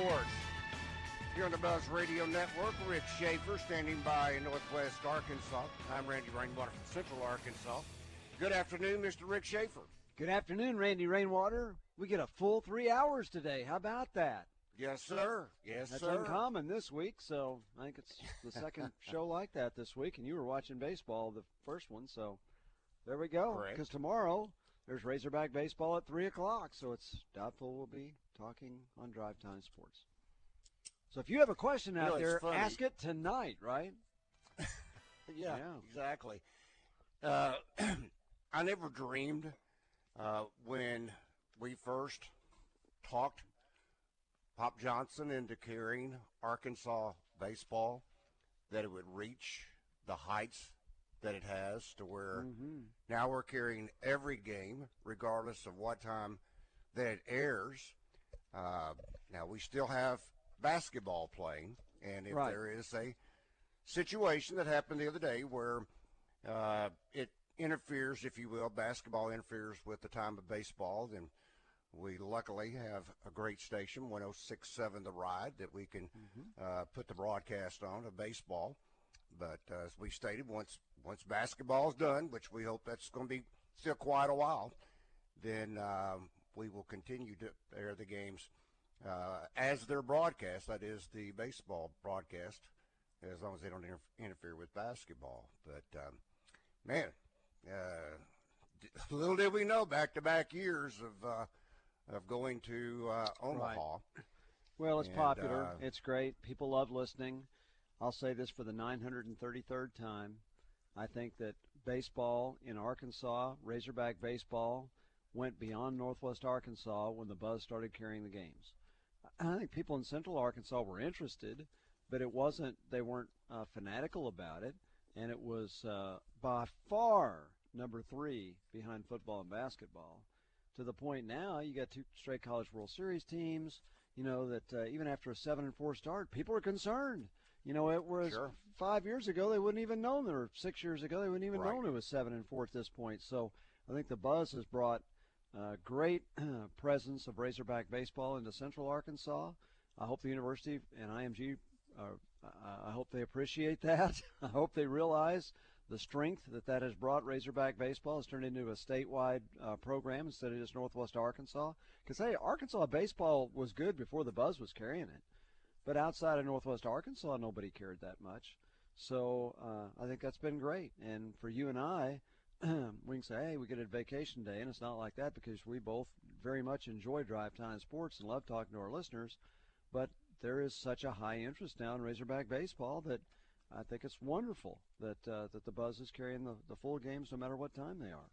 Sports. Here on the Buzz Radio Network, Rick Schaeffer standing by in Northwest Arkansas. I'm Randy Rainwater from Central Arkansas. Good afternoon, Mr. Rick Schaeffer. Good afternoon, Randy Rainwater. We get a full three hours today. How about that? Yes, sir. Yes, That's sir. uncommon this week, so I think it's the second show like that this week, and you were watching baseball, the first one, so there we go. Correct. Because tomorrow there's Razorback baseball at three o'clock, so it's doubtful we'll be talking on Drive Time Sports. So if you have a question out know, there, funny. ask it tonight, right? Yeah, Yeah. exactly. Uh, I never dreamed uh, when we first talked Pop Johnson into carrying Arkansas baseball that it would reach the heights that it has to where Mm-hmm. now we're carrying every game, regardless of what time that it airs. Uh, now we still have basketball playing, and if Right. there is a situation that happened the other day where uh, it interferes, if you will, basketball interferes with the time of baseball, then we luckily have a great station, 1067 The Ride, that we can uh, put the broadcast on of baseball. But uh, as we stated, once once basketball is done, which we hope that's going to be still quite a while, then um, we will continue to air the games uh, as they're broadcast. That is the baseball broadcast, as long as they don't inter- interfere with basketball. But um, man, uh, d- little did we know back-to-back years of uh, of going to uh, Omaha. Well, it's And, popular. uh, it's great. People love listening. I'll say this for the 933rd time. I think that baseball in Arkansas, Razorback baseball, went beyond Northwest Arkansas when the Buzz started carrying the games. I think people in Central Arkansas were interested, but it wasn't. They weren't uh, fanatical about it, and it was uh, by far number three behind football and basketball. To the point now, you got two straight College World Series teams. You know that uh, even after a seven and four start, people are concerned. You know, it was Sure. five years ago they wouldn't even known, or six years ago they wouldn't even Right. known it was seven and four at this point. So I think the buzz has brought uh, great presence of Razorback baseball into Central Arkansas. I hope the university and IMG, uh, I I hope they appreciate that. I hope they realize the strength that that has brought Razorback baseball has turned into a statewide uh, program instead of just Northwest Arkansas. Because hey, Arkansas baseball was good before the Buzz was carrying it, but outside of Northwest Arkansas, nobody cared that much. So uh, I think that's been great. And for you and I, we can say, hey, we get a vacation day, and it's not like that because we both very much enjoy drive time sports and love talking to our listeners. But there is such a high interest now in Razorback baseball that I think it's wonderful that uh, that the Buzz is carrying the, the full games no matter what time they are.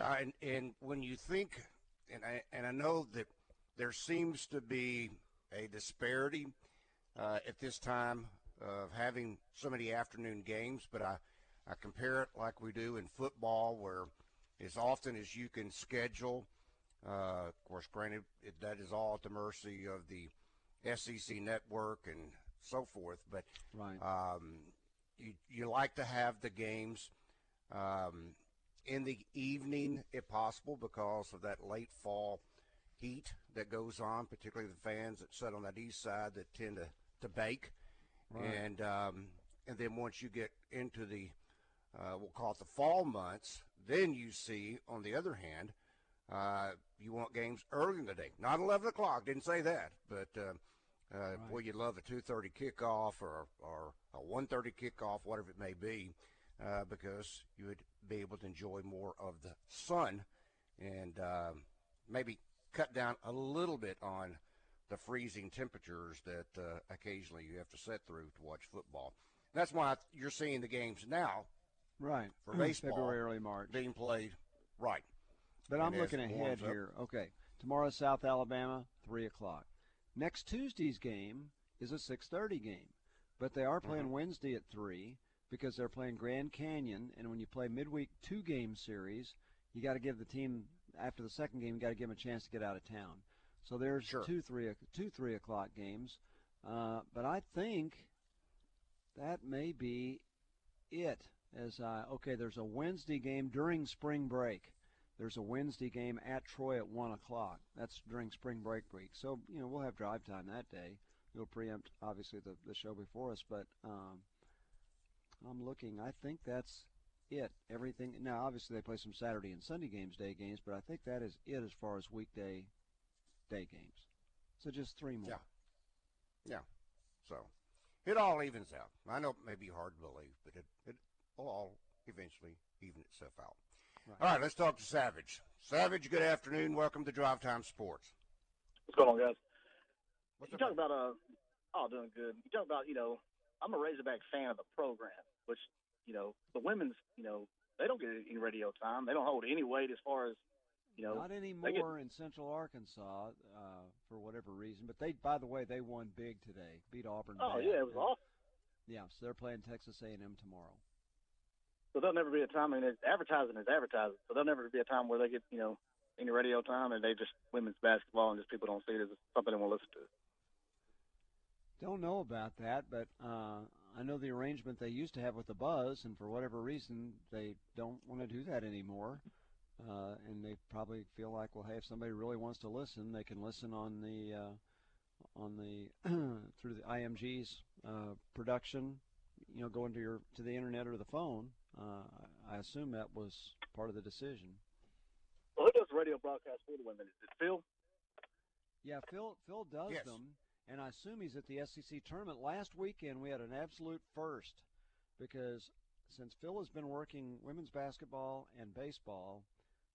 Uh, and, and when you think, and I, and I know that there seems to be a disparity uh, at this time of having so many afternoon games, but I, I compare it like we do in football, where as often as you can schedule, uh, of course, granted, it, that is all at the mercy of the SEC network and so forth, but Right. um, you, you like to have the games um, in the evening, if possible, because of that late fall heat that goes on, particularly the fans that sit on that east side that tend to, to bake. Right. And um, and then once you get into the uh, we'll call it the fall months, then you see, on the other hand, Uh, you want games early in the day, not 11 o'clock. Didn't say that, but uh, uh, Right. boy, you'd love a 2:30 kickoff or or a 1:30 kickoff, whatever it may be, uh, because you would be able to enjoy more of the sun and um maybe cut down a little bit on the freezing temperatures that uh, occasionally you have to sit through to watch football. That's why you're seeing the games now Right. For baseball, February, early March. being played right. But And I'm looking ahead here. Okay, tomorrow South Alabama, three o'clock. Next Tuesday's game is a six thirty game, but they are playing Mm-hmm. Wednesday at three because they're playing Grand Canyon. And when you play midweek two game series, you got to give the team after the second game, you got to give them a chance to get out of town. So there's Sure. two three two three o'clock games. Uh, but I think that may be it. As uh, okay, there's a Wednesday game during spring break. There's a Wednesday game at Troy at one o'clock. That's during spring break week. So you know we'll have drive time that day. It'll preempt obviously the, the show before us, but um, I'm looking. I think that's it. Everything now. Obviously they play some Saturday and Sunday games, day games, but I think that is it as far as weekday day games. So just three more. Yeah. Yeah. So it all evens out. I know it may be hard to believe, but it, it will all eventually even itself out. Right. All right, let's talk to Savage. Savage, good afternoon. Welcome to Drive Time Sports. What's going on, guys? What's You up? talk about uh, oh, doing good. You talk about you know, I'm a Razorback fan of the program, which you know, the women's, you know, they don't get any radio time. They don't hold any weight as far as you know. Not anymore in Central Arkansas uh, for whatever reason. But they, by the way, they won big today. Beat Auburn. oh bad. yeah, it was awesome. Yeah, so they're playing Texas A&M tomorrow. So there'll never be a time. I mean, advertising is advertising. So there'll never be a time where they get you know any radio time and they just women's basketball and just people don't see it as something they want to listen to. Don't know about that, but uh, I know the arrangement they used to have with the Buzz, and for whatever reason, they don't want to do that anymore. Uh, and they probably feel like, well, hey, if somebody really wants to listen, they can listen on the uh, on the through the IMG's uh, production. You know, going to your to the internet or the phone. Uh, I assume that was part of the decision. Well, who does radio broadcast for the women? Is it Phil? Yeah, Phil Phil does Yes. them, and I assume he's at the SEC tournament. Last weekend we had an absolute first because since Phil has been working women's basketball and baseball,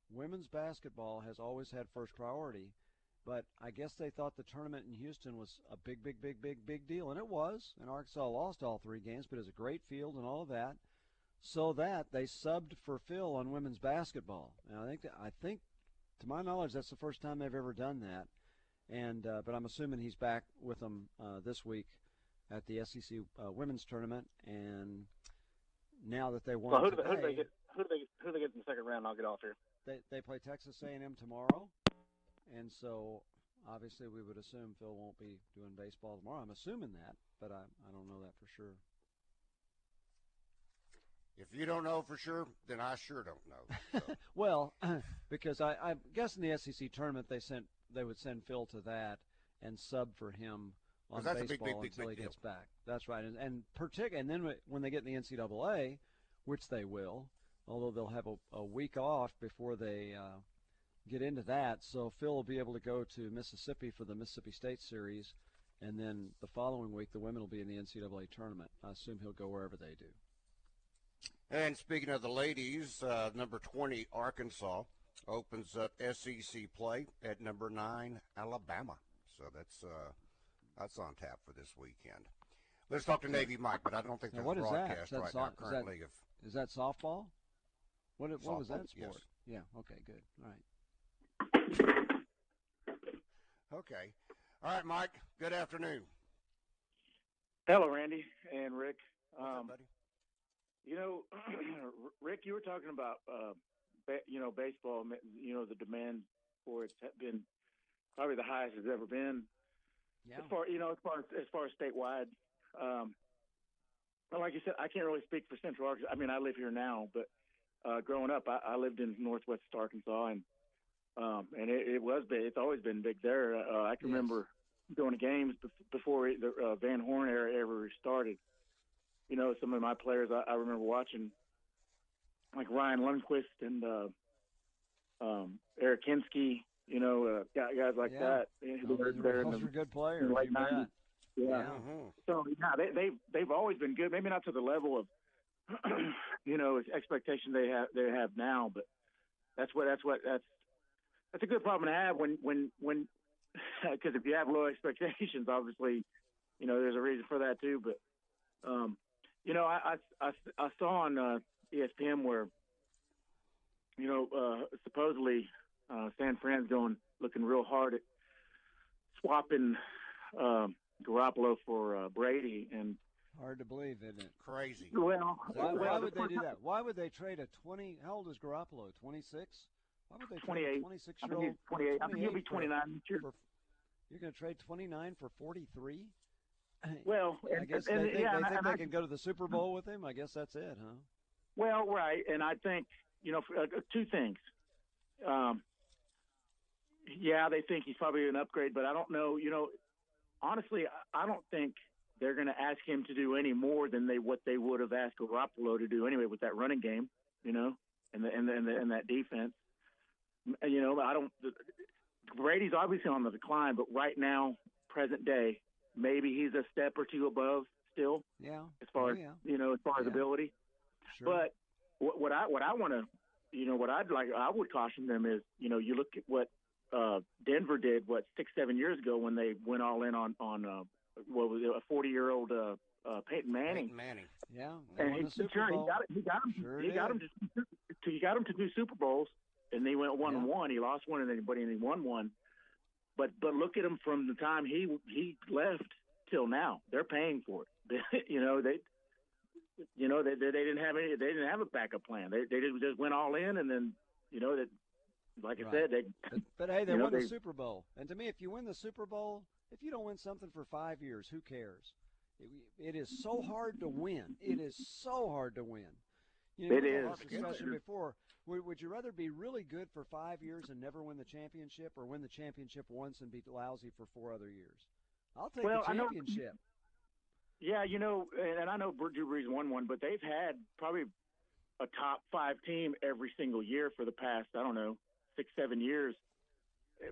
women's basketball has always had first priority. But I guess they thought the tournament in Houston was a big, big, big, big, big deal, and it was. And Arkansas lost all three games, but it was a great field and all of that. So that they subbed for Phil on women's basketball, and I think that, I think, to my knowledge, that's the first time they've ever done that and uh, but I'm assuming he's back with them uh, this week at the SEC uh, women's tournament. And now that they won Well, who do, they, who do they get? Who do they who do they get in the second round? I'll get off here. they they play Texas A&M tomorrow, and so obviously we would assume Phil won't be doing baseball tomorrow. I'm assuming that, but I I don't know that for sure. If you don't know for sure, then I sure don't know. So, Well, because I, I guess in the SEC tournament they sent they would send Phil to that and sub for him on that's a big, baseball big, big, until he gets deal. back. That's right, and and partic- and then when they get in the NCAA, which they will, although they'll have a, a week off before they uh, get into that. So Phil will be able to go to Mississippi for the Mississippi State series, and then the following week the women will be in the NCAA tournament. I assume he'll go wherever they do. and speaking of the ladies, uh, number 20 Arkansas opens up SEC play at number nine Alabama. So that's uh, that's on tap for this weekend. Let's talk to Navy Mike, but I don't think Now, there's what a is that? broadcast Is that right so- now is that- currently of Is that softball? What what was that sport? yes. Yeah. Okay. Good. All right. Okay. All right, Mike. Good afternoon. Hello, Randy and Rick. What's up, Um, buddy? you know, Rick, you were talking about, uh, ba- you know, baseball. You know, the demand for it's been probably the highest it's ever been. Yeah. As far you know, as far as, as far as statewide, um, well, like you said, I can't really speak for Central Arkansas. I mean, I live here now, but uh, growing up, I, I lived in Northwest Arkansas, and um, and it, it was big. It's always been big there. Uh, I can Yes. remember going to games before the uh, Van Horn era ever started. You know, some of my players I, I remember watching, like Ryan Lundquist and uh, um, Eric Hinske, you know, uh, guys like Yeah. that. Oh, They're, those they're in those the are good players. late you bet. 90s. yeah. Yeah. Mhm. So yeah, they they've they've always been good. Maybe not to the level of you know expectation they have they have now, but that's what that's what that's that's a good problem to have when when when because if you have low expectations, obviously, you know there's a reason for that too. But um, you know, I I, I, I saw on uh, ESPN where you know uh, supposedly uh, San Fran's going looking real hard at swapping. Um, Garoppolo for uh, Brady, and Hard to believe, isn't it? Crazy. well, Why, well, why would they do that? Why would they trade a 20? How old is Garoppolo? 26? Why would they trade 28. a 26 I year think old? he's 28. I think he'll be 29 this year. For, you're going to trade 29 for 43? Well, I and, guess and, they think, yeah, they, think and they I, can go to the Super Bowl with him. I guess that's it, huh? Well, right, and I think you know for, uh, two things. Um, yeah, they think he's probably an upgrade, but I don't know. You know, honestly, I- don't think they're going to ask him to do any more than they what they would have asked Garoppolo to do anyway with that running game. You know, and the and the, and, the, and that defense. You know, I don't. Brady's obviously on the decline, but right now, present day, maybe he's a step or two above still Yeah. as far Oh, as you know as far as Yeah. ability. Sure. But what, what I what I want to, you know, what I'd like I would caution them is, you know, you look at what uh, Denver did what six seven years ago when they went all in on on uh, what was it a forty year old uh, uh, Peyton Manning. Peyton Manning. yeah. And won he, the sure, he got it. He got him. Sure he got him did. to. He got him to do Super Bowls, and they went one Yeah. one. He lost one, and then but he won one. But but look at him from the time he he left till now. They're paying for it. you know they. You know they, they they didn't have any. They didn't have a backup plan. They they just just went all in, and then you know that, like I Right. said, they But, but hey, they You know, won the they- Super Bowl. And to me, if you win the Super Bowl, if you don't win something for five years, who cares? It, it is so hard to win. It is so hard to win. You know, It we had is. this discussion before. Would, would you rather be really good for five years and never win the championship, or win the championship once and be lousy for four other years? I'll take Well, the I know- championship. Yeah, you know, and and I know Drew Brees won one, but they've had probably a top five team every single year for the past I don't know six seven years.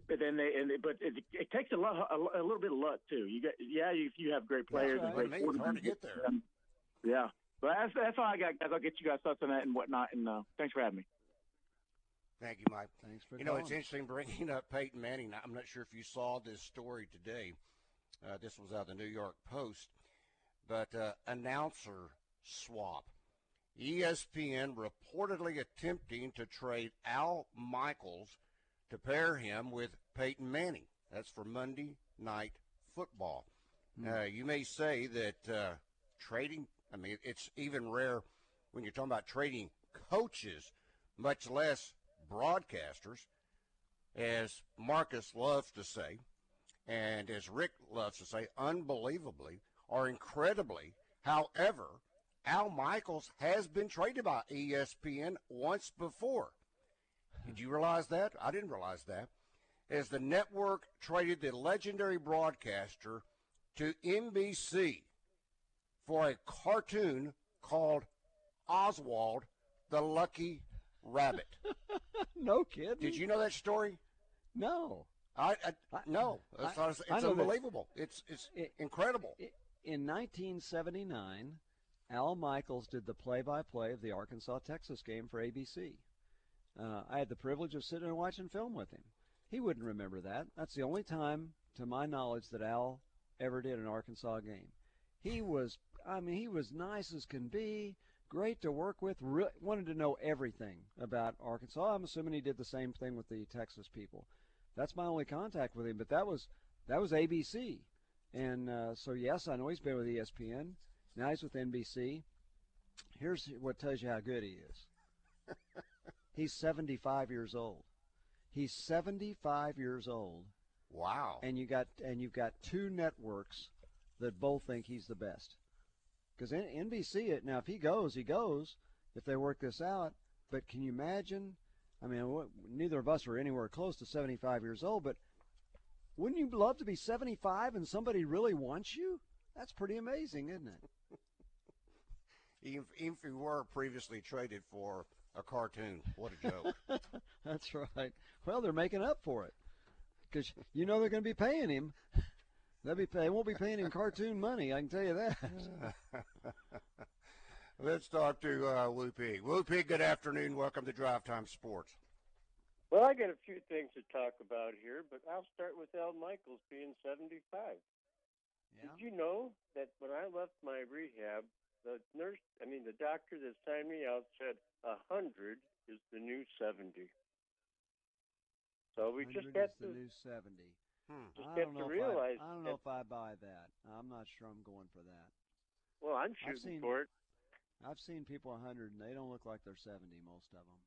But then they and they, but it, it takes a, lot, a, a little bit of luck too. You got yeah, you, you have great players. right. and great What it hard to get there. Um, Yeah, but that's that's all I got, guys. I'll get you guys thoughts on that and whatnot. And uh, thanks for having me. Thank you, Mike. Thanks for You know, it's interesting bringing up Peyton Manning. I'm not sure if you saw this story today. Uh, this was out of the New York Post, but uh, announcer swap. ESPN reportedly attempting to trade Al Michaels to pair him with Peyton Manning. That's for Monday Night Football. Uh, you may say that uh, trading, I mean, it's even rare when you're talking about trading coaches, much less broadcasters, as Marcus loves to say, and as Rick loves to say, unbelievably or incredibly. However, Al Michaels has been traded by ESPN once before. Did you realize that? I didn't realize that. As the network traded the legendary broadcaster to NBC for a cartoon called Oswald the Lucky Rabbit. no kidding. Did you know that story? No. I, I I- no, I- it's, not- it's I that- unbelievable. It's it's It- incredible. I- In 1979, Al Michaels did the play-by-play of the Arkansas-Texas game for ABC. Uh, I had the privilege of sitting and watching film with him. He wouldn't remember that. That's the only time, to my knowledge, that Al ever did an Arkansas game. He was, I mean, he was nice as can be, great to work with, re- wanted to know everything about Arkansas. I'm assuming he did the same thing with the Texas people. That's my only contact with him, but that was that was ABC. And uh, so, yes, I know he's been with ESPN. Now he's with NBC. Here's what tells you how good he is. he's 75 years old. He's 75 years old, Wow. and you got and you've got two networks that both think he's the best. Because NBC, it now if he goes, he goes. If they work this out, but can you imagine? I mean, neither of us are anywhere close to 75 years old, but wouldn't you love to be 75 and somebody really wants you? That's pretty amazing, isn't it? Even, even if you were previously traded for a cartoon. What a joke! That's right. Well, they're making up for it because you know they're going to be paying him. They'll be they won't be paying him cartoon money. I can tell you that. Let's talk to uh, Woo Pig. Woo Pig, good afternoon. Welcome to Drive Time Sports. Well, I got a few things to talk about here, but I'll start with Al Michaels being 75. Yeah. Did you know that when I left my rehab, the nurse, I mean, the doctor that signed me out said a 100 is the new 70. So we just 100 have the to new 70. Hmm. just I have don't to know realize. If I, I don't that, know if I buy that. I'm not sure I'm going for that. well, I'm I've shooting seen- for it. I've seen people 100 and they don't look like they're 70. Most of them.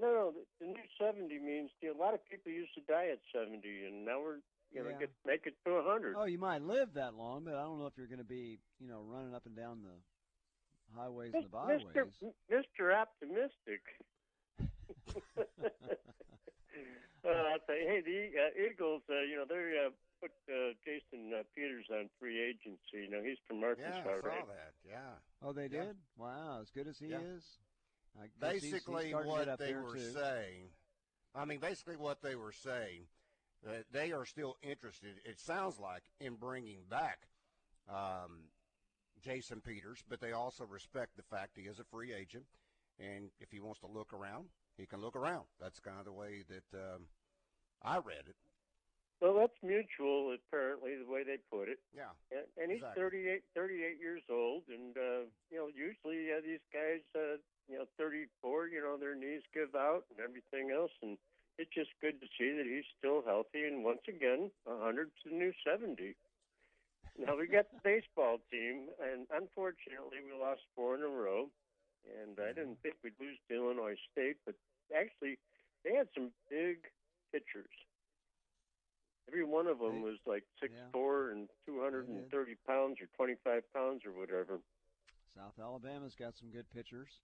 No, no, the, the new 70 means you know, a lot of people used to die at 70, and now we're you know Yeah. get make it to 100. Oh, you might live that long, but I don't know if you're going to be, you know, running up and down the highways and the byways. Mr. Mr. Optimistic. uh, I'll say, hey, the uh, Eagles, uh, you know, they uh, put uh, Jason uh, Peters on free agency. You know, he's from Arkansas, Yeah, I saw right? that. Yeah. Oh, they Yeah. did. Wow, as good as he Yeah. is. Basically, what they were too. saying, I mean, basically what they were saying, that they are still interested, it sounds like, in bringing back um, Jason Peters, but they also respect the fact he is a free agent, and if he wants to look around, he can look around. That's kind of the way that um, I read it. Well, that's mutual, apparently, the way they put it. Yeah. And, and he's Exactly. 38, 38 years old, and uh, you know, usually uh, these guys, uh, you know, 34, you know, their knees give out and everything else, and it's just good to see that he's still healthy. And once again, 100 to the new 70. Now we got the baseball team, and unfortunately, we lost four in a row. And I didn't think we'd lose to Illinois State, but actually, they had some big pitchers. Every one of them They- was like six yeah. four and two hundred and thirty pounds or twenty five pounds or whatever. South Alabama's got some good pitchers.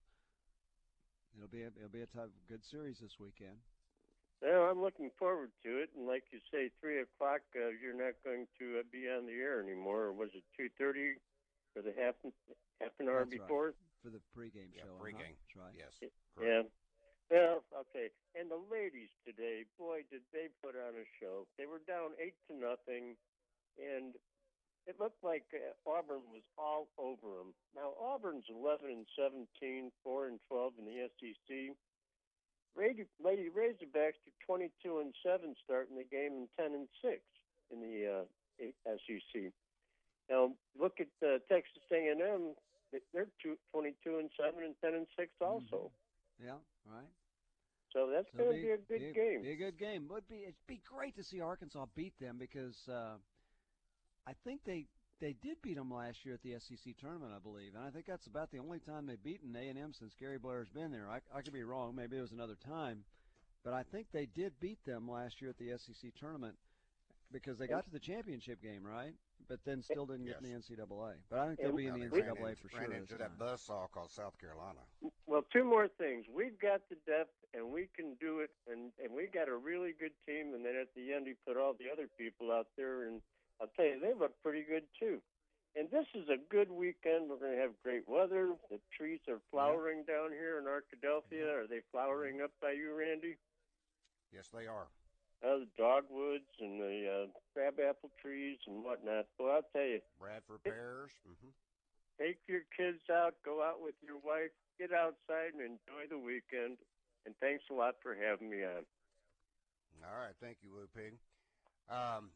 It'll be a, it'll be a tough, good series this weekend. Well, I'm looking forward to it, and like you say, three o'clock, uh, you're not going to uh, be on the air anymore. Or was it two thirty for the half half an hour That's right. before? for the pregame Yeah, show. uh-huh. pregame. That's right. Yes. Yeah. Well, okay. And the ladies today, boy, did they put on a show. They were down eight to nothing, and it looked like uh, Auburn was all over them. Now Auburn's 11 and 17, 4 and 12 in the SEC. Lady, Lady Razorbacks are 22 and 7 starting the game and 10 and 6 in the uh, SEC. Now look at uh, Texas A&M. They're two, 22 and 7 and 10 and 6 also. Yeah. Right. So that's So going to be, be a good be, game. Be a good game. Would be it'd be great to see Arkansas beat them because uh, I think they they did beat them last year at the SEC tournament, I believe, and I think that's about the only time they've beaten A and M since Gary Blair's been there. I, I could be wrong. Maybe it was another time, but I think they did beat them last year at the SEC tournament because they got to the championship game, right? But then still didn't get in the NCAA. But I think they'll be in the Now, they ran NCAA into- for ran sure. into that time. buzzsaw called South Carolina. Well, two more things. We've got the depth, and we can do it, and and we got a really good team. And then at the end, he put all the other people out there, and I'll tell you, they look pretty good too. And this is a good weekend. We're going to have great weather. The trees are flowering down here in Arkadelphia. Are they flowering up by you, Randy? Yes, they are. Uh, the dogwoods and the uh, crabapple trees and whatnot. Well, I'll tell you, Bradford Pears. hmm take your kids out, go out with your wife, get outside and enjoy the weekend. And thanks a lot for having me on. All right, thank you, Woo Pig. Um,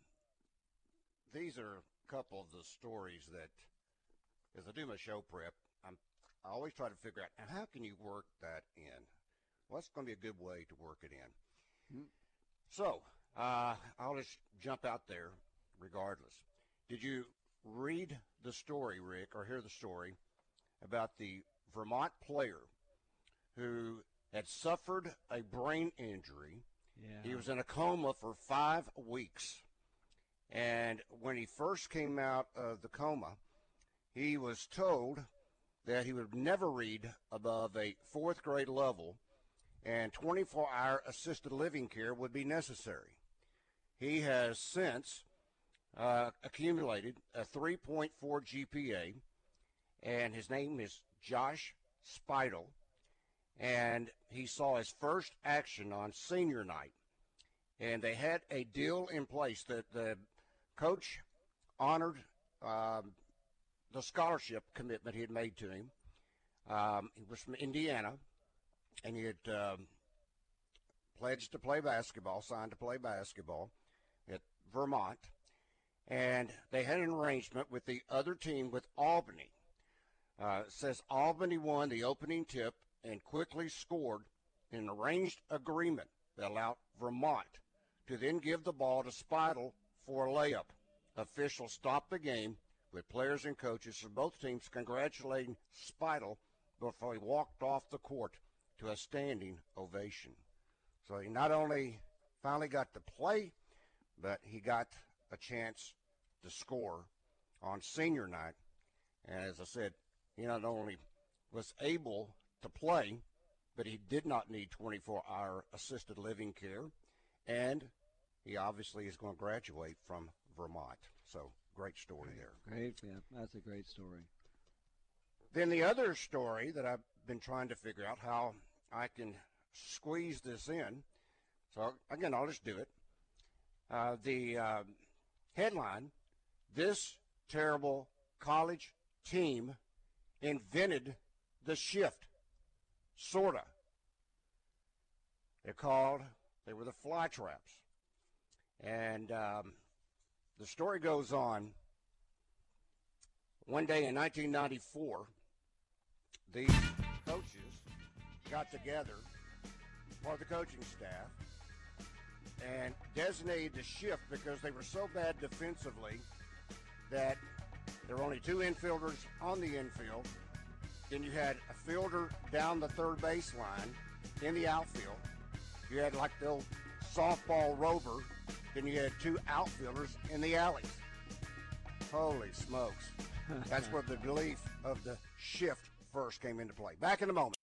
these are a couple of the stories that, as I do my show prep, I'm I always try to figure out how can you work that in. What's going to be a good way to work it in? So uh, I'll just jump out there, regardless. Did you read the story, Rick, or hear the story about the Vermont player who had suffered a brain injury? Yeah. He was in a coma for five weeks. And when he first came out of the coma, he was told that he would never read above a fourth grade level and 24 hour assisted living care would be necessary. He has since uh, accumulated a 3.4 GPA, and his name is Josh Speidel. and he saw his first action on senior night. And they had a deal in place that the coach honored um, the scholarship commitment he had made to him. Um, he was from Indiana, and he had um, pledged to play basketball, signed to play basketball at Vermont. And they had an arrangement with the other team, with Albany. Uh, says Albany won the opening tip and quickly scored an arranged agreement that allowed Vermont to then give the ball to Speidel for a layup. Officials stopped the game with players and coaches from both teams congratulating Speidel before he walked off the court to a standing ovation. So he not only finally got to play, but he got a chance to score on senior night. And as I said, he not only was able to play, but he did not need 24 hour assisted living care. And he obviously is going to graduate from Vermont. So great story there. Great, yeah, that's a great story. Then the other story that I've been trying to figure out how I can squeeze this in. So again, I'll just do it. Uh, the uh, headline: This terrible college team invented the shift. Sorta. They're called. They were the fly traps. And um, the story goes on. One day in 1994, these coaches got together, part of the coaching staff, and designated the shift because they were so bad defensively that there were only two infielders on the infield. Then you had a fielder down the third base line in the outfield. You had like the old softball rover. Then you had two outfielders in the alleys. Holy smokes. That's where the belief of the shift first came into play. Back in a moment.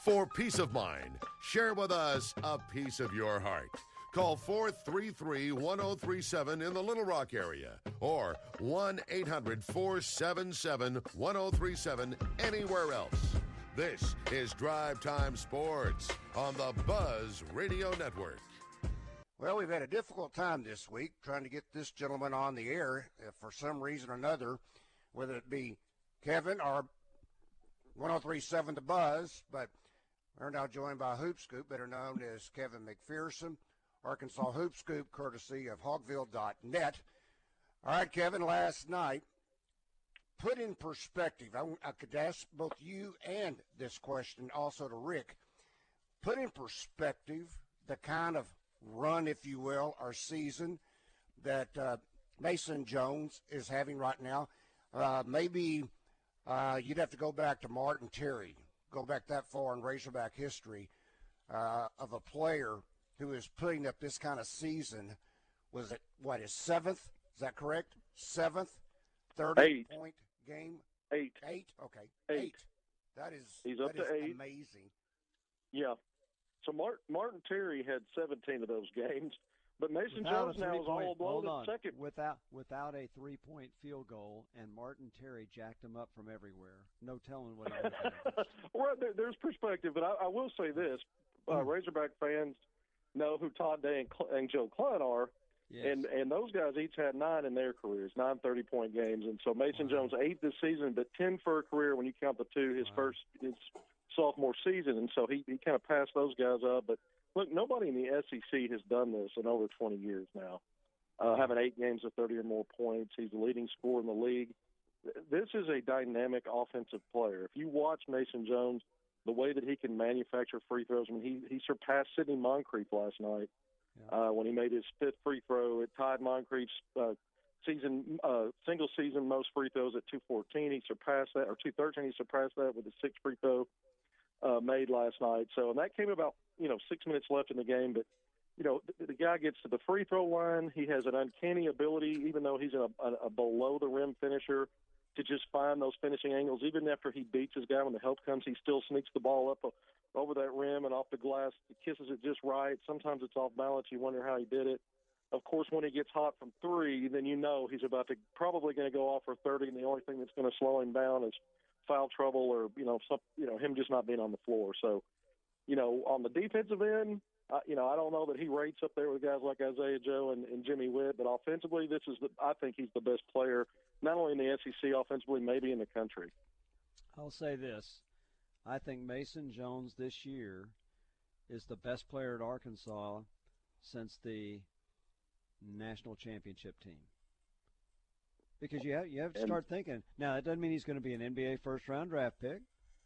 For peace of mind, share with us a piece of your heart. Call 433 1037 in the Little Rock area or 1 800 477 1037 anywhere else. This is Drive Time Sports on the Buzz Radio Network. Well, we've had a difficult time this week trying to get this gentleman on the air uh, for some reason or another, whether it be Kevin or 1037 The Buzz, but we're now joined by Hoop Scoop, better known as Kevin McPherson, Arkansas Hoop Scoop, courtesy of hogville.net. All right, Kevin, last night, put in perspective, I, I could ask both you and this question also to Rick. Put in perspective the kind of run, if you will, or season that uh, Mason Jones is having right now. Uh, maybe uh, you'd have to go back to Martin Terry, go back that far in Razorback history uh, of a player who is putting up this kind of season. Was it what his seventh? Is that correct? Seventh, thirty eight. point game. Eight. Eight. Okay. Eight. That is. He's up to eight. Amazing. Yeah. So Mart, Martin Terry had 17 of those games, but Mason Without Jones now is all blown at on. second. Without without a three point field goal, and Martin Terry jacked him up from everywhere. No telling what well, there, there's perspective, but I, I will say this: uh, Hmm. Razorback fans know who Todd Day and, Cl- and Joe Kleine are, Yes. and and those guys each had nine in their careers, nine 30 point games, and so Mason Wow. Jones eight this season, but 10 for a career when you count the two his Wow. first his sophomore season, and so he he kind of passed those guys up. But look, nobody in the SEC has done this in over 20 years now. Uh, having eight games of 30 or more points, he's the leading scorer in the league. This is a dynamic offensive player. If you watch Mason Jones, the way that he can manufacture free throws, I mean, he he surpassed Sidney Moncrief last night Yeah. uh, when he made his fifth free throw. It tied Moncrief's uh, season uh, single season most free throws at 214. He surpassed that, or 213. He surpassed that with his sixth free throw uh, made last night. So, and that came about you know six minutes left in the game, but. You know, the, the guy gets to the free throw line. He has an uncanny ability, even though he's a, a, a below the rim finisher, to just find those finishing angles. Even after he beats his guy when the help comes, he still sneaks the ball up uh, over that rim and off the glass. He kisses it just right. Sometimes it's off balance. You wonder how he did it. Of course, when he gets hot from three, then you know he's about to probably going to go off for 30, and the only thing that's going to slow him down is foul trouble or you know some you know him just not being on the floor. So, you know, on the defensive end, uh, you know, I don't know that he rates up there with guys like Isaiah Joe and, and Jimmy Whitt, but offensively, this is the I think he's the best player not only in the SEC offensively, maybe in the country. I'll say this: I think Mason Jones this year is the best player at Arkansas since the national championship team. Because you have you have to start thinking. Now that doesn't mean he's going to be an NBA first round draft pick.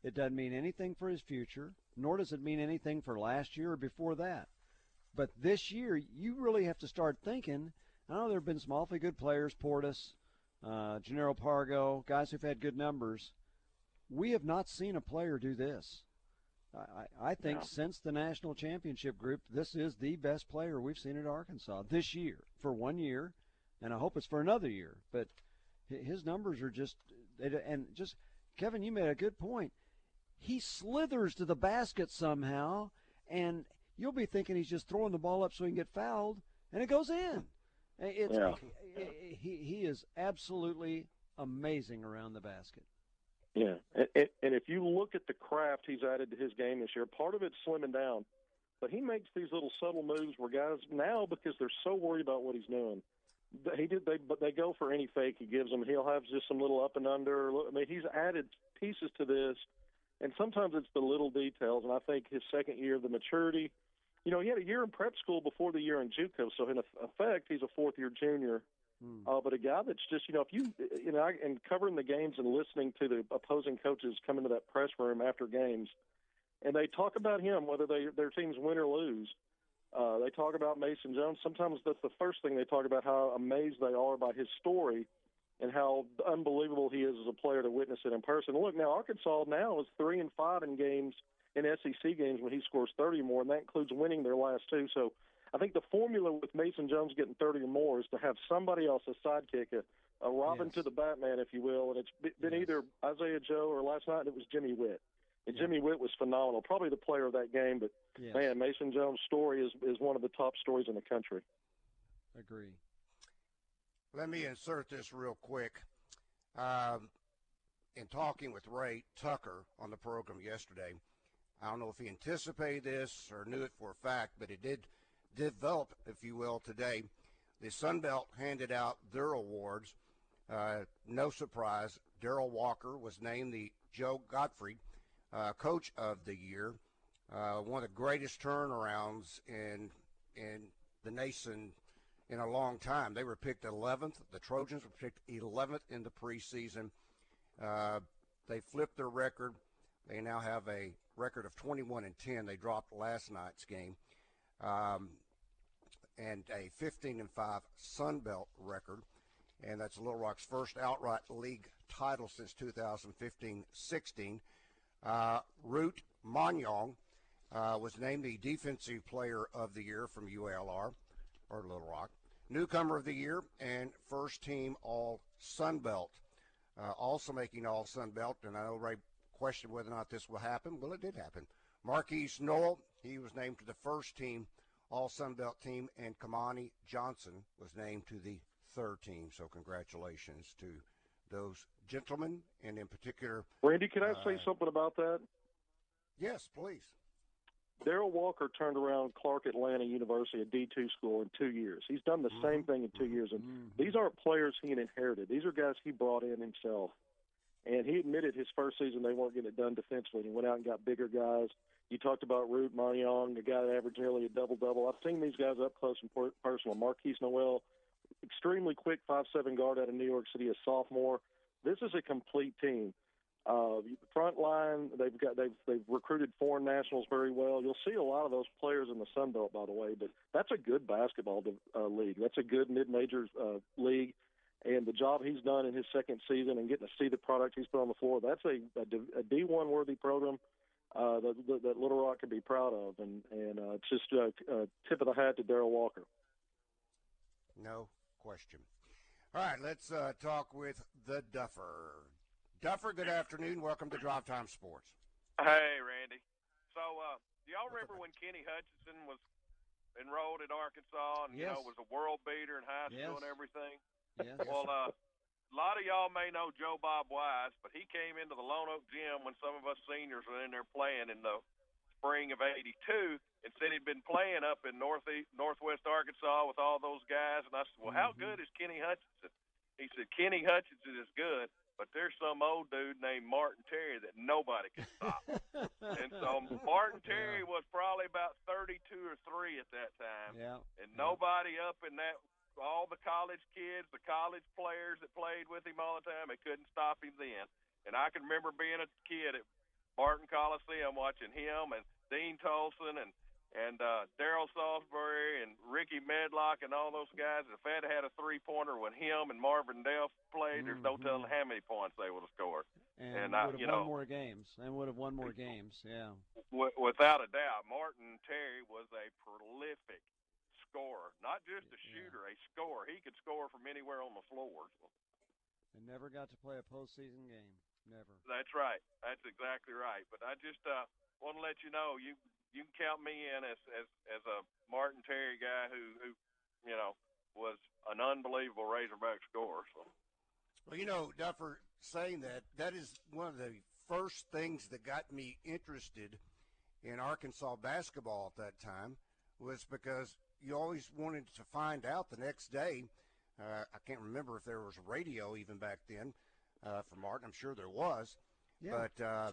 It doesn't mean anything for his future, nor does it mean anything for last year or before that. But this year, you really have to start thinking. I know there have been some awfully good players, Portis, uh, Jannero Pargo, guys who've had good numbers. We have not seen a player do this. I, I think no. since the national championship group, this is the best player we've seen at Arkansas this year for one year, and I hope it's for another year. But his numbers are just and just Kevin, you made a good point. He slithers to the basket somehow, and you'll be thinking he's just throwing the ball up so he can get fouled, and it goes in. It's, yeah. he he is absolutely amazing around the basket. Yeah, and, and if you look at the craft he's added to his game this year, part of it's slimming down, but he makes these little subtle moves where guys now because they're so worried about what he's doing, he did they but they go for any fake he gives them. He'll have just some little up and under. I mean, he's added pieces to this, and sometimes it's the little details. And I think his second year, the maturity. You know, he had a year in prep school before the year in JUCO, so in effect, he's a fourth year junior Mm. Uh, but a guy that's just, you know, if you, you know, and covering the games and listening to the opposing coaches come into that press room after games, and they talk about him, whether they their teams win or lose. Uh, they talk about Mason Jones. Sometimes that's the first thing they talk about how amazed they are by his story and how unbelievable he is as a player to witness it in person. Look, now Arkansas now is three and five in games in SEC games when he scores 30 more, and that includes winning their last two. So I think the formula with Mason Jones getting 30 or more is to have somebody else, a sidekick, a, a Robin yes. to the Batman, if you will. And it's been yes. either Isaiah Joe or last night it was Jimmy Whitt. And yeah. Jimmy Whitt was phenomenal, probably the player of that game. But yes. man, Mason Jones' story is is one of the top stories in the country. Agree. Let me insert this real quick. Um, in talking with Ray Tucker on the program yesterday, I don't know if he anticipated this or knew it for a fact, but he did develop, if you will, today. The Sun Belt handed out their awards. Uh, no surprise, Darrell Walker was named the Joe Godfrey uh, Coach of the Year. Uh, one of the greatest turnarounds in in the nation in a long time. They were picked 11th. The Trojans were picked 11th in the preseason. Uh, they flipped their record. They now have a record of 21 and 10. They dropped last night's game. Um, and a 15 and 5 Sun Belt record. And that's Little Rock's first outright league title since 2015 16. Uh, Ruot Monyyong uh, was named the Defensive Player of the Year from UALR, or Little Rock. Newcomer of the Year and first team All Sun Belt. Uh, also making All Sun Belt, and I know Ray questioned whether or not this will happen. Well, it did happen. Markquis Nowell, he was named to the first team all Sun Belt team, and Kamani Johnson was named to the third team. So congratulations to those gentlemen, and in particular. Randy, can I uh, say something about that? Yes, please. Darrell Walker turned around Clark Atlanta University, a D2 school, in two years. He's done the mm-hmm. same thing in two years. And mm-hmm. these aren't players he inherited. These are guys he brought in himself. And he admitted his first season they weren't getting it done defensively. He went out and got bigger guys. You talked about Ruot Monyyong, the guy that averaged nearly a double double. I've seen these guys up close and personal. Markquis Nowell, extremely quick five seven guard out of New York City, a sophomore. This is a complete team. Uh, front line, they've got they've they've recruited foreign nationals very well. You'll see a lot of those players in the Sun Belt, by the way. But that's a good basketball uh, league. That's a good mid-major uh, league, and the job he's done in his second season and getting to see the product he's put on the floor. That's a, a, a D1 worthy program uh, that, that Little Rock can be proud of, and and uh, it's just a, a tip of the hat to Darrell Walker. No question. All right, let's uh, talk with the Duffer. Duffer, good afternoon. Welcome to Drive Time Sports. Hey, Randy. So, uh, do y'all remember when Kenny Hutchinson was enrolled at Arkansas and yes. you know was a world beater in high school yes. and everything? Yes. Well, uh, a lot of y'all may know Joe Bob Wise, but he came into the Lone Oak Gym when some of us seniors were in there playing in the spring of '82, and said he'd been playing up in northeast northwest Arkansas with all those guys. And I said, "Well, how Mm-hmm. good is Kenny Hutchinson?" He said, "Kenny Hutchinson is good." But there's some old dude named Martin Terry that nobody can stop. and so Martin Terry was probably about 32 or 3 at that time. Yeah. And nobody up in that, all the college kids, the college players that played with him all the time, they couldn't stop him then. And I can remember being a kid at Martin Coliseum watching him and Dean Tolson and and uh, Daryl Salisbury and Ricky Medlock and all those guys. If Ed had a three pointer when him and Marvin Delph played, there's no telling how many points they would have scored. And, And, would have you won know- more games. And would have won more games. Yeah. W- without a doubt, Martin Terry was a prolific scorer, not just a shooter, a scorer. He could score from anywhere on the floor. And never got to play a postseason game. Never. That's right. That's exactly right. But I just uh, want to let you know you you can count me in as as as a Martin Terry guy who who you know was an unbelievable Razorback scorer. So. Well, you know, Duffer, saying that, that is one of the first things that got me interested in Arkansas basketball at that time was because you always wanted to find out the next day. Uh, I can't remember if there was radio even back then uh, for Martin. I'm sure there was. Yeah. But uh,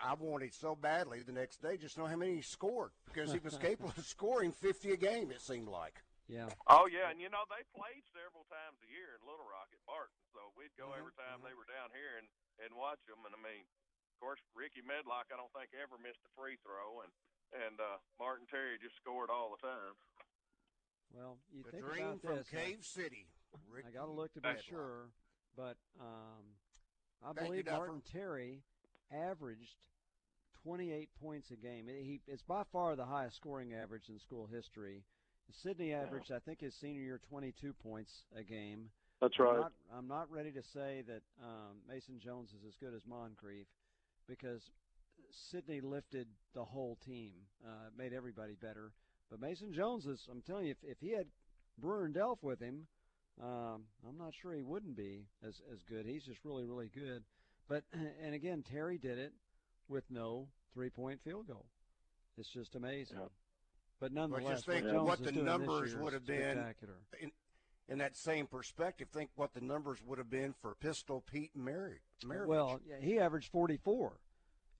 I wanted so badly the next day just to know how many he scored because he was capable of scoring 50 a game, it seemed like. Yeah. Oh yeah, and you know they played several times a year in Little Rock at Barton, so we'd go Mhm, every time they were down here and and watch them. And I mean, of course, Ricky Medlock, I don't think ever missed a free throw, and and uh, Martin Terry just scored all the time. Well, you The think dream about from this. I- Cave City. I got to look to be Medlock. sure, but um, I Thank believe Martin Terry averaged 28 points a game. He, it's by far the highest scoring average in school history. Sidney averaged, I think, his senior year 22 points a game. That's I'm right. not, I'm not ready to say that um, Mason Jones is as good as Moncrief because Sidney lifted the whole team, uh, made everybody better. But Mason Jones is, I'm telling you, if, if he had Brewer and Delph with him, um, I'm not sure he wouldn't be as, as good. He's just really, really good. But, and again, Terry did it with no three point field goal. It's just amazing. But nonetheless, just think what, Jones what is the numbers would have been spectacular. in, in that same perspective. Think what the numbers would have been for Pistol Pete and Mary. Mary. Well, yeah, he averaged 44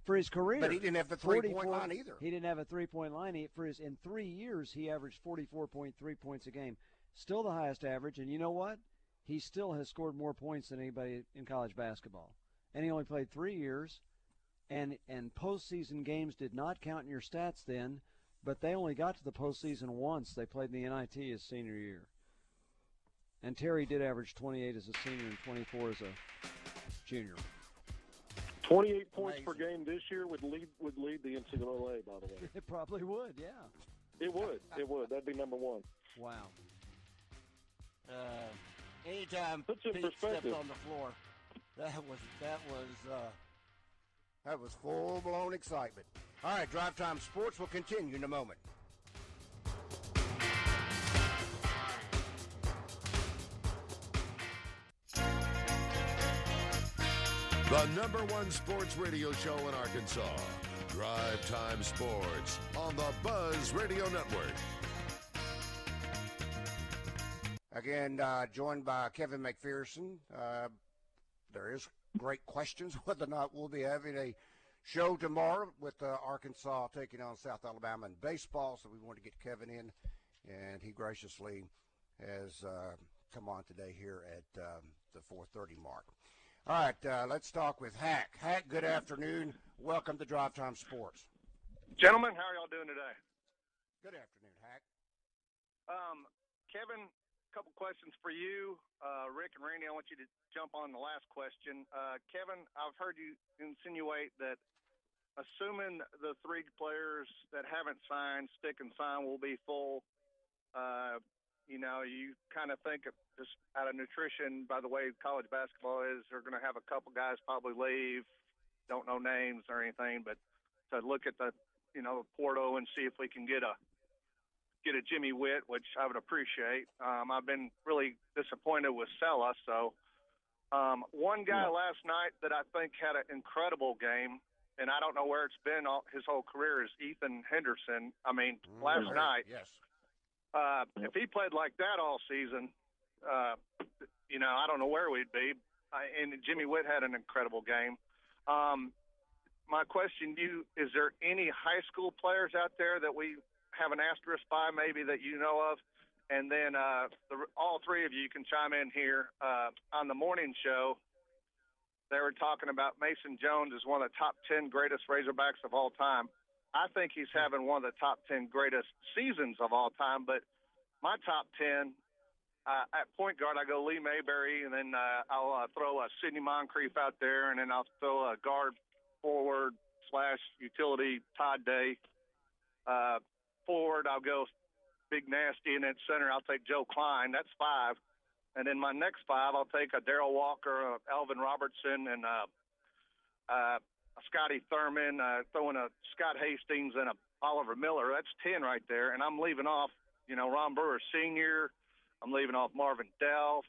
for his career. But he didn't have the three-point line either. He didn't have a three-point line. He, for his in three years, he averaged 44.3 points a game. Still the highest average. And you know what? He still has scored more points than anybody in college basketball. And he only played three years. And and postseason games did not count in your stats then, but they only got to the postseason once. They played in the NIT his senior year. And Terry did average 28 as a senior and 24 as a junior. 28 points per game this year would lead would lead the NCAA. By the way, It probably would, yeah. it would. It would. That'd be number one. Wow. Uh, anytime Puts it in Pete stepped perspective. on the floor, that was that was uh, that was full blown excitement. All right, Drive Time Sports will continue in a moment. The number one sports radio show in Arkansas. Drive Time Sports on the Buzz Radio Network. Again, uh, joined by Kevin McPherson. Uh, there is great questions whether or not we'll be having a show tomorrow with uh, Arkansas taking on South Alabama in baseball. So we want to get Kevin in, and he graciously has uh, come on today here at um, the 4:30 mark. All right, uh, let's talk with Hack. Hack, good afternoon. Welcome to Drive Time Sports. Gentlemen, how are y'all doing today? Good afternoon, Hack. Um, Kevin, couple questions for you. Uh, Rick and Randy, I want you to jump on the last question. Uh, Kevin, I've heard you insinuate that assuming the three players that haven't signed, stick and sign, will be full, uh, you know, you kind of think of just out of nutrition, by the way college basketball is, they're going to have a couple guys probably leave, don't know names or anything, but to look at the, you know, portal and see if we can get a get a Jimmy Whitt, which I would appreciate. Um, I've been really disappointed with Sella, so Um, one guy last night that I think had an incredible game, and I don't know where it's been all, his whole career, is Ethan Henderson. I mean, last night, Yes. uh, if he played like that all season, uh, you know, I don't know where we'd be. I, and Jimmy Whitt had an incredible game. Um, my question to you is there any high school players out there that we have an asterisk by maybe that you know of? And then uh, the, all three of you can chime in here. Uh, on the morning show, they were talking about Mason Jones as one of the top 10 greatest Razorbacks of all time. I think he's having one of the top 10 greatest seasons of all time, but my top 10 uh, at point guard, I go Lee Mayberry, and then uh, I'll uh, throw a Sidney Moncrief out there, and then I'll throw a guard forward slash utility Todd Day. Uh, forward, I'll go Big Nasty, and then center, I'll take Joe Kleine. That's five. And then my next five, I'll take a Darrell Walker, Alvin Robertson, and uh, uh, a Scotty Thurman, uh, throwing a Scott Hastings and a Oliver Miller. That's ten right there. And I'm leaving off, you know, Ron Brewer Senior. I'm leaving off Marvin Delph,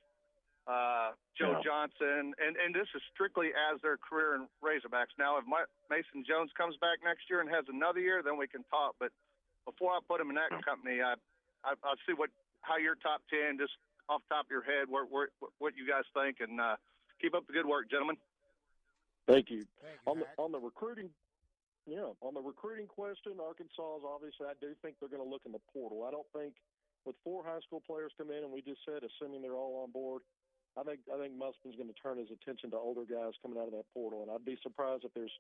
uh, Joe Yeah. Johnson, and and this is strictly as their career in Razorbacks. Now, if my, Mason Jones comes back next year and has another year, then we can talk. But before I put him in that company, I I I'll see what how your top ten just off the top of your head, where, where what you guys think, and uh, keep up the good work, gentlemen. Thank you. Thank you, On the on the recruiting, yeah, on the recruiting question, Arkansas is obviously. I do think they're going to look in the portal. I don't think with four high school players come in, and we just said, assuming they're all on board, I think I think Musselman's going to turn his attention to older guys coming out of that portal, and I'd be surprised if there's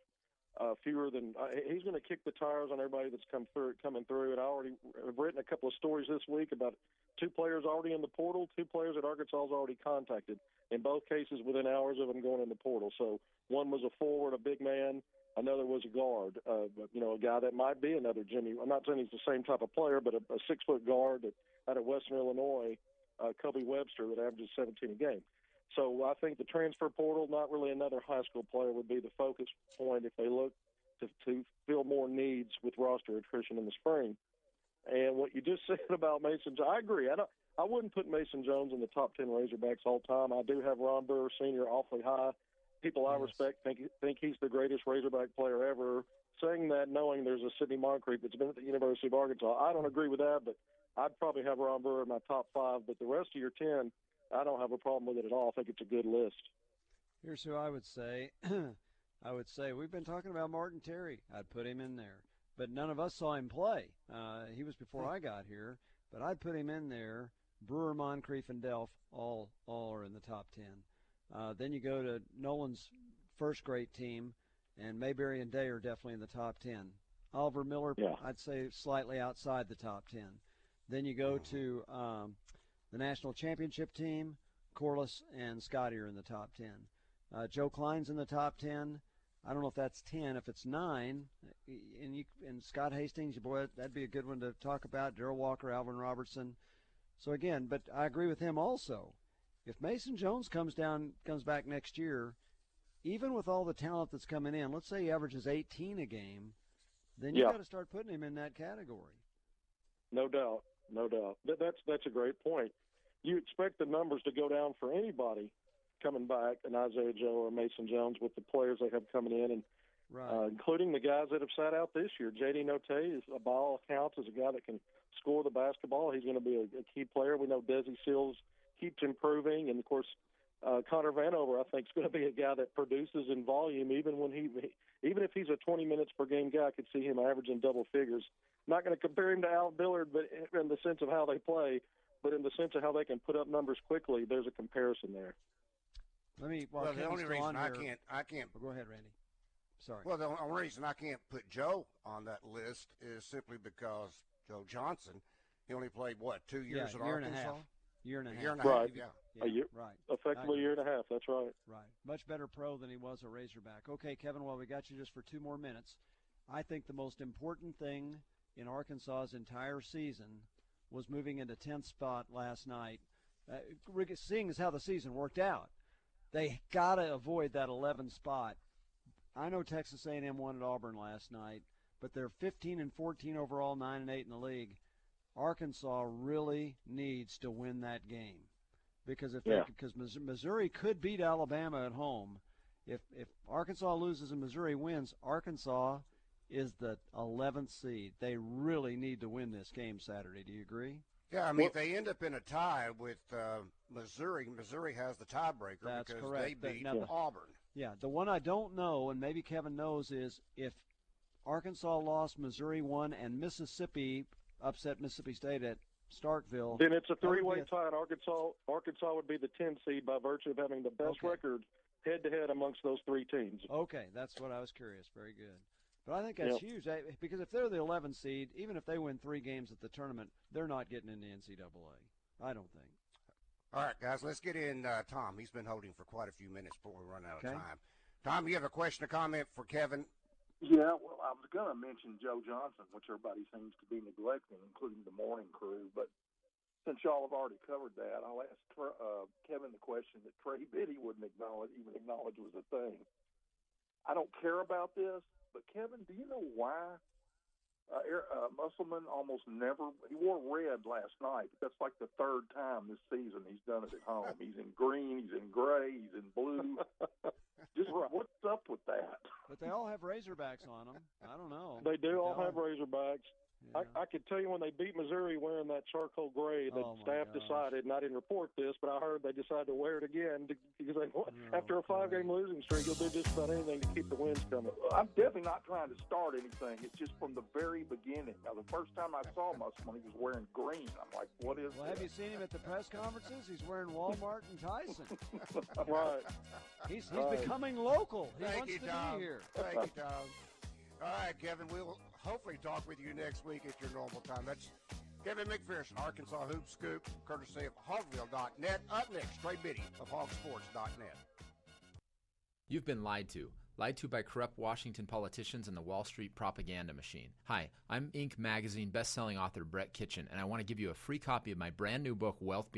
uh, fewer than uh, he's going to kick the tires on everybody that's come through coming through. And I already have written a couple of stories this week about two players already in the portal, two players that Arkansas has already contacted. In both cases, within hours of them going in the portal. So one was a forward, a big man. Another was a guard, uh, you know, a guy that might be another Jimmy. I'm not saying he's the same type of player, but a, a six foot guard that, out of Western Illinois, uh, Kobe Webster, that averages 17 a game. So I think the transfer portal, not really another high school player, would be the focus point if they look to, to fill more needs with roster attrition in the spring. And what you just said about Mason, I agree. I don't. I wouldn't put Mason Jones in the top ten Razorbacks all time. I do have Ron Brewer Senior awfully high. People I respect think think he's the greatest Razorback player ever. Saying that, knowing there's a Sidney Moncrief that's been at the University of Arkansas, I don't agree with that. But I'd probably have Ron Brewer in my top five. But the rest of your ten, I don't have a problem with it at all. I think it's a good list. Here's who I would say. I would say we've been talking about Martin Terry. I'd put him in there, but none of us saw him play. Uh, he was before I got here, but I'd put him in there. Brewer, Moncrief, and Delph all all are in the top ten. Uh, then you go to Nolan's first great team, and Mayberry and Day are definitely in the top ten. Oliver Miller, Yeah. I'd say slightly outside the top ten. Then you go to um, the national championship team. Corliss and Scotty are in the top ten. Uh, Joe Kleine's in the top ten. I don't know if that's ten. If it's nine, and you and Scott Hastings, boy, that'd be a good one to talk about. Darrell Walker, Alvin Robertson. So again, but I agree with him also. If Mason Jones comes down, comes back next year, even with all the talent that's coming in, let's say he averages 18 a game, then you Yeah. got to start putting him in that category. No doubt, no doubt. That, that's that's a great point. You expect the numbers to go down for anybody coming back, an Isaiah Joe or Mason Jones, with the players they have coming in, and Right. uh, including the guys that have sat out this year. J.D. Notae is, uh, by all accounts, is a guy that can score the basketball. He's going to be a, a key player. We know Desi Sills keeps improving, and of course, uh, Connor Vanover, I think, is going to be a guy that produces in volume, even when he, even if he's a 20 minutes per game guy, I could see him averaging double figures. Not going to compare him to Al Dillard, but in the sense of how they play, but in the sense of how they can put up numbers quickly, there's a comparison there. Let me. While well, the only reason on I here- can't, I can't. Oh, go ahead, Randy. Sorry. Well, the only reason I can't put Joe on that list is simply because Joe Johnson, he only played what two years yeah, at year Arkansas. and a half. Year and a A half. year and a Right. half. Yeah. Yeah, A year- right. Effectively, a year and a half. That's right. Right. Much better pro than he was a Razorback. Okay, Kevin, while we got you just for two more minutes, I think the most important thing in Arkansas's entire season was moving into 10th spot last night. Uh, seeing as how the season worked out, they got to avoid that 11 spot. I know Texas A&M won at Auburn last night, but they're 15 and 14 overall, 9 and 8 in the league. Arkansas really needs to win that game. because if Yeah. because Missouri could beat Alabama at home. If if Arkansas loses and Missouri wins, Arkansas is the 11th seed. They really need to win this game Saturday. Do you agree? Yeah, I mean, if they end up in a tie with uh, Missouri, Missouri has the tiebreaker That's because correct. they The- beat now Auburn. Yeah, the one I don't know, and maybe Kevin knows, is if Arkansas lost, Missouri won, and Mississippi upset Mississippi State at Starkville. Then it's a that would be three-way a- tie. and Arkansas Arkansas would be the 10 seed by virtue of having the best Okay. record head-to-head amongst those three teams. Okay, that's what I was curious. Very good. But I think that's Yep. huge eh, because if they're the 11th seed, even if they win three games at the tournament, they're not getting into NCAA. I don't think. All right, guys, let's get in uh, Tom. He's been holding for quite a few minutes before we run out Okay. of time. Tom, you have a question or comment for Kevin? Yeah, well, I was going to mention Joe Johnson, which everybody seems to be neglecting, including the morning crew. But since y'all have already covered that, I'll ask Tr- uh, Kevin the question that Trey Biddy wouldn't acknowledge, even acknowledge was a thing. I don't care about this, but Kevin, do you know why uh, uh, Musselman almost never he wore red last night? That's like the third time this season he's done it at home. He's in green, he's in gray, he's in blue. Just what's up with that? But they all have Razorbacks on them. I don't know. They do all They have Razorbacks. Yeah. I, I could tell you when they beat Missouri wearing that charcoal gray, the Oh, staff gosh. decided, and I didn't report this, but I heard they decided to wear it again to, because they, Oh, after a five-game losing streak, they'll do just about anything to keep the wins coming. I'm definitely not trying to start anything. It's just from the very beginning. Now, the first time I saw Musselman, he was wearing green. I'm like, what is Well, have you seen him at the press conferences? He's wearing Walmart and Tyson. right. He's he's Right. becoming local. He Thank wants you, to Tom. be here. Thank you, Tom. All right, Kevin, we'll hopefully talk with you next week at your normal time. That's Kevin McPherson, Arkansas Hoop Scoop, courtesy of Hogville.net. Up next, Trey Biddy of Hogsports.net. You've been lied to. Lied to by corrupt Washington politicians and the Wall Street propaganda machine. Hi, I'm Inc. magazine best-selling author Brett Kitchen, and I want to give you a free copy of my brand new book, Wealth Beyond.